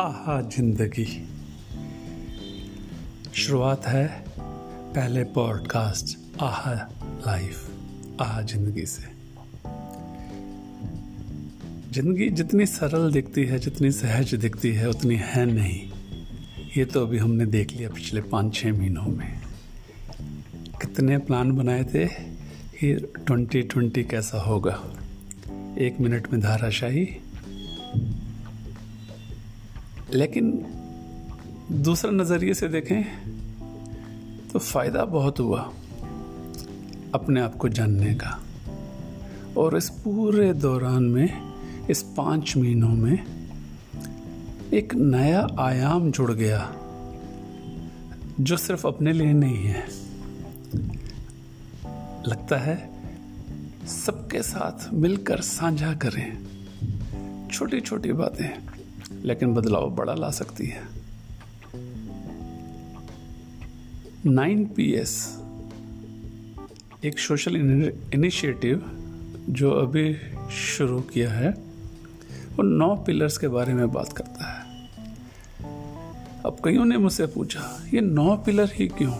आहा ज़िंदगी। शुरुआत है पहले पॉडकास्ट आहा लाइफ आहा ज़िंदगी से। ज़िंदगी जितनी सरल दिखती है, जितनी सहज दिखती है, उतनी है नहीं। ये तो अभी हमने देख लिया पिछले पाँच छः महीनों में। कितने प्लान बनाए थे कि ट्वेंटी ट्वेंटी कैसा होगा। एक मिनट में धाराशाही लेकिन दूसरे नज़रिए से देखें तो फ़ायदा बहुत हुआ अपने आप को जानने का। और इस पूरे दौरान में, इस पाँच महीनों में, एक नया आयाम जुड़ गया, जो सिर्फ़ अपने लिए नहीं है। लगता है, सबके साथ मिलकर साझा करें छोटी छोटी बातें। लेकिन बदलाव बड़ा ला सकती है। नाइन पी एस, एक सोशल इनिशिएटिव जो अभी शुरू किया है, वो नौ पिलर्स के बारे में बात करता है। अब कईयों ने मुझसे पूछा, ये नौ पिलर ही क्यों?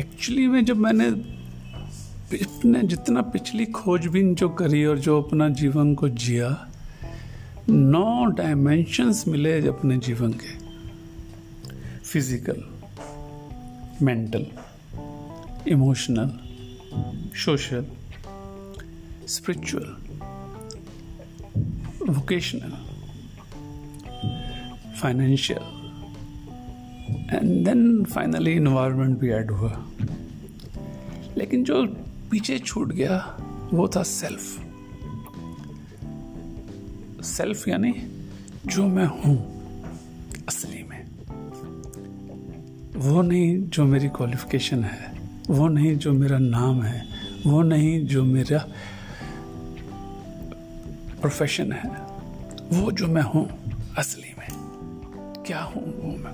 एक्चुअली में जब मैंने अपने जितना पिछली खोजबीन जो करी और जो अपना जीवन को जिया नौ डायमेंशंस मिले अपने जीवन के। Physical mental emotional social spiritual vocational financial and then finally environment भी ऐड हुआ। लेकिन जो पीछे छूट गया, वो था सेल्फ सेल्फ यानी जो मैं हूँ, असली में। वो नहीं जो मेरी क्वालिफिकेशन है, वो नहीं जो मेरा नाम है, वो नहीं जो मेरा प्रोफेशन है, वो जो मैं हूँ, असली में। क्या हूँ वो मैं?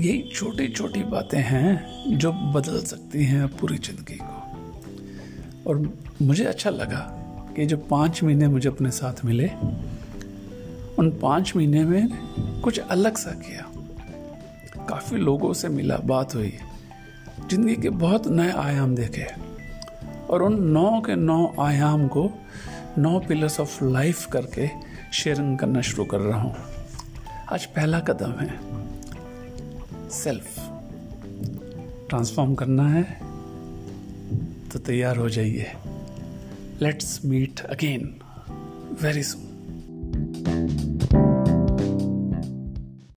यही छोटी छोटी बातें हैं जो बदल सकती हैं पूरी ज़िंदगी को। और मुझे अच्छा लगा कि जो पाँच महीने मुझे अपने साथ मिले, उन पाँच महीने में कुछ अलग सा किया। काफ़ी लोगों से मिला, बात हुई, ज़िंदगी के बहुत नए आयाम देखे। और उन नौ के नौ आयाम को नौ पिलर्स ऑफ़ लाइफ करके शेयरिंग करना शुरू कर रहा हूँ। आज पहला कदम है सेल्फ ट्रांसफॉर्म करना है तो तैयार हो जाइए। Let's meet again very soon.